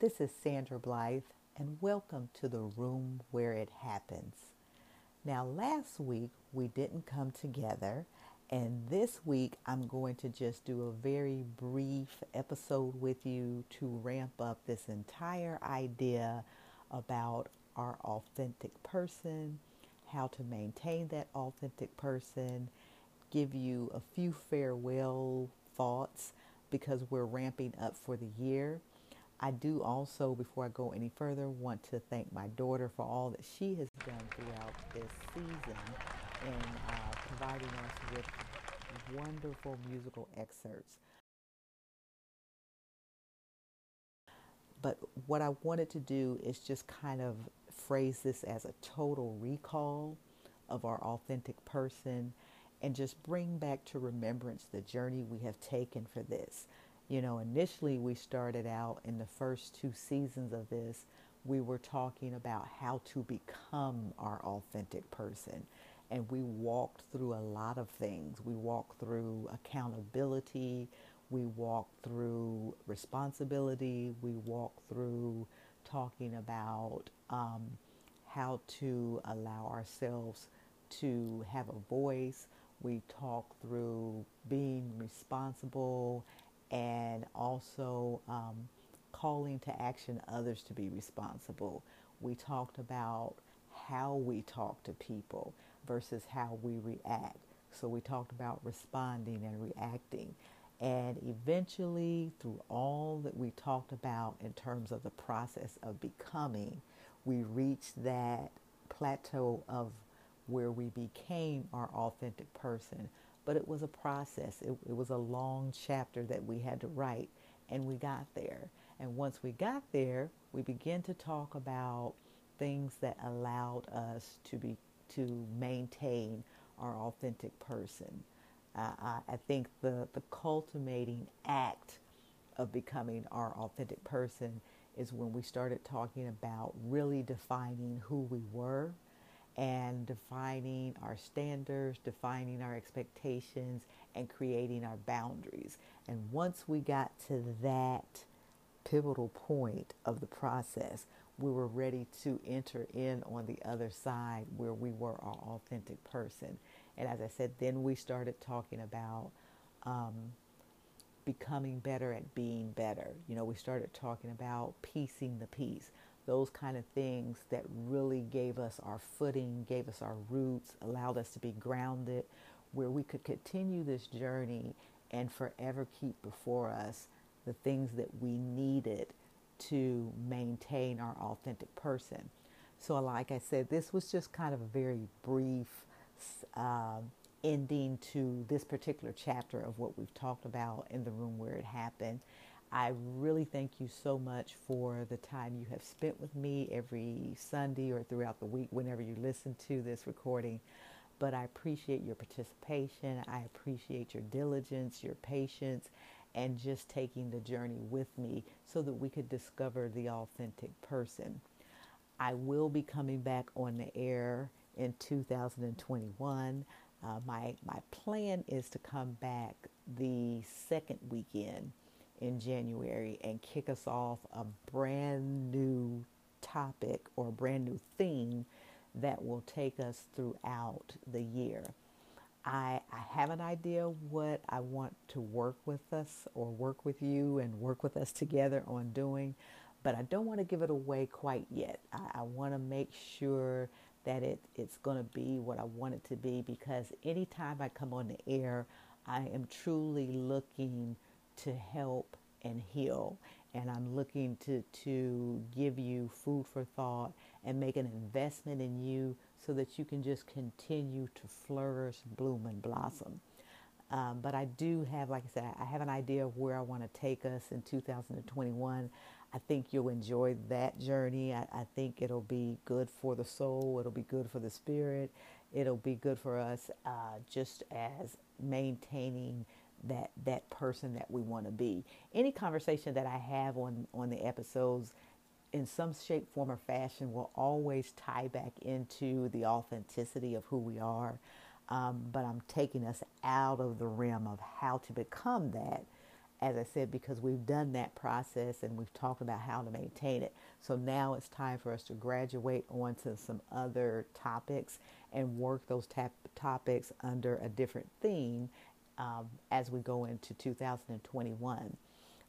this is Sandra Blythe, and welcome to the room where it happens. Now, last week we didn't come together, and this week I'm going to just do a very brief episode with you to ramp up this entire idea about our authentic person, how to maintain that authentic person, give you a few farewell thoughts because we're ramping up for the year. I do also, before I go any further, want to thank my daughter for all that she has done throughout this season in uh, providing us with wonderful musical excerpts. But what I wanted to do is just kind of phrase this as a total recall of our authentic person and just bring back to remembrance the journey we have taken for this. You know, initially we started out in the first two seasons of this, we were talking about how to become our authentic person. And we walked through a lot of things. We walked through accountability, we walked through responsibility, we walked through talking about um, how to allow ourselves to have a voice. We talked through being responsible and also um, calling to action others to be responsible. We talked about how we talk to people versus how we react. So we talked about responding and reacting. And eventually, through all that we talked about in terms of the process of becoming, we reached that plateau of where we became our authentic person but it was a process. It, it was a long chapter that we had to write, and we got there. And once we got there, we began to talk about things that allowed us to be to maintain our authentic person. Uh, I, I think the the cultivating act of becoming our authentic person is when we started talking about really defining who we were and defining our standards, defining our expectations, and creating our boundaries. And once we got to that pivotal point of the process, we were ready to enter in on the other side where we were our authentic person. And as I said, then we started talking about um, becoming better at being better. You know, we started talking about piecing the piece those kind of things that really gave us our footing, gave us our roots, allowed us to be grounded, where we could continue this journey and forever keep before us the things that we needed to maintain our authentic person. So, like I said, this was just kind of a very brief uh, ending to this particular chapter of what we've talked about in the room where it happened. I really thank you so much for the time you have spent with me every Sunday or throughout the week whenever you listen to this recording. But I appreciate your participation. I appreciate your diligence, your patience, and just taking the journey with me so that we could discover the authentic person. I will be coming back on the air in 2021. Uh, my my plan is to come back the second weekend in January and kick us off a brand new topic or a brand new theme that will take us throughout the year. I, I have an idea what I want to work with us or work with you and work with us together on doing, but I don't want to give it away quite yet. I, I want to make sure that it, it's going to be what I want it to be because anytime I come on the air, I am truly looking to help and heal. And I'm looking to, to give you food for thought and make an investment in you so that you can just continue to flourish, bloom, and blossom. Um, but I do have, like I said, I have an idea of where I want to take us in 2021. I think you'll enjoy that journey. I, I, think it'll be good for the soul, it'll be good for the spirit, it'll be good for us uh, just as maintaining that that person that we want to be. Any conversation that I have on on the episodes in some shape, form, or fashion will always tie back into the authenticity of who we are. Um, but I'm taking us out of the realm of how to become that, as I said, because we've done that process and we've talked about how to maintain it. So now it's time for us to graduate onto some other topics and work those tap- topics under a different theme um, as we go into 2021.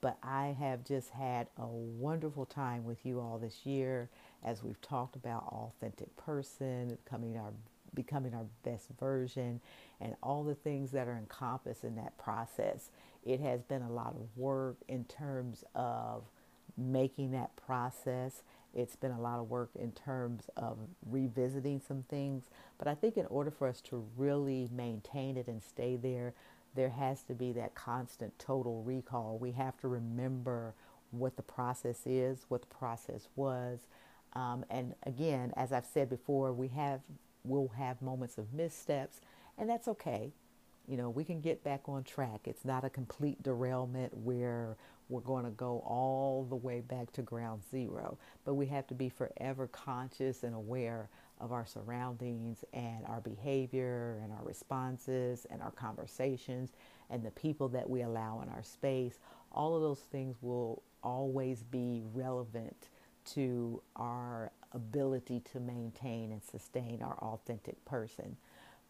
But I have just had a wonderful time with you all this year as we've talked about authentic person, becoming our becoming our best version, and all the things that are encompassed in that process. It has been a lot of work in terms of making that process. It's been a lot of work in terms of revisiting some things. But I think in order for us to really maintain it and stay there, there has to be that constant total recall. We have to remember what the process is, what the process was. Um, and again, as I've said before, we have we'll have moments of missteps, and that's okay. You know, we can get back on track. It's not a complete derailment where we're going to go all the way back to ground zero, but we have to be forever conscious and aware of our surroundings and our behavior and our responses and our conversations and the people that we allow in our space, all of those things will always be relevant to our ability to maintain and sustain our authentic person.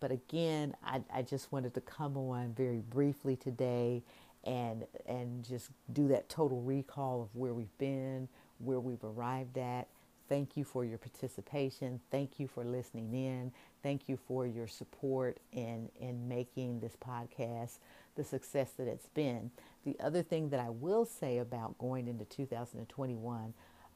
But again, I, I just wanted to come on very briefly today and and just do that total recall of where we've been, where we've arrived at, Thank you for your participation. Thank you for listening in. Thank you for your support in, in making this podcast the success that it's been. The other thing that I will say about going into 2021,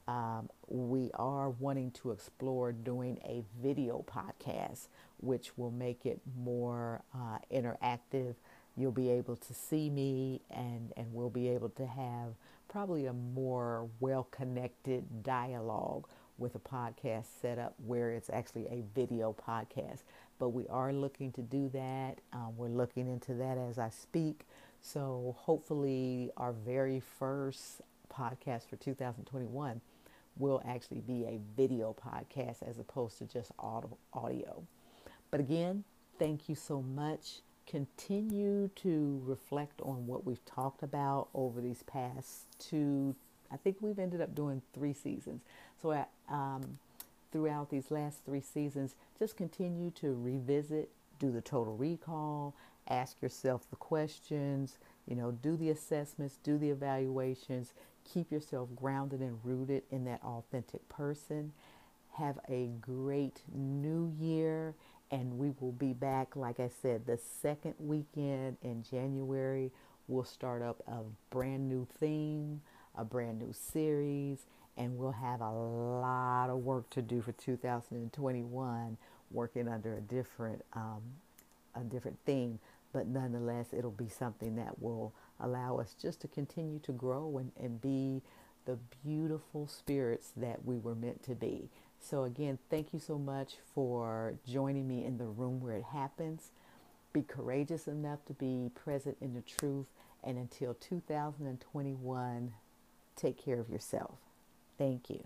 um, we are wanting to explore doing a video podcast, which will make it more uh, interactive. You'll be able to see me, and, and we'll be able to have probably a more well connected dialogue with a podcast set up where it's actually a video podcast. But we are looking to do that. Um, we're looking into that as I speak. So hopefully, our very first podcast for 2021 will actually be a video podcast as opposed to just audio. But again, thank you so much. Continue to reflect on what we've talked about over these past two, I think we've ended up doing three seasons. So I, um, throughout these last three seasons, just continue to revisit, do the total recall, ask yourself the questions, you know, do the assessments, do the evaluations, keep yourself grounded and rooted in that authentic person. Have a great new year, and we will be back, like I said, the second weekend in January. We'll start up a brand new theme, a brand new series and we'll have a lot of work to do for 2021 working under a different um, a different theme but nonetheless it'll be something that will allow us just to continue to grow and, and be the beautiful spirits that we were meant to be so again thank you so much for joining me in the room where it happens be courageous enough to be present in the truth and until 2021 take care of yourself Thank you.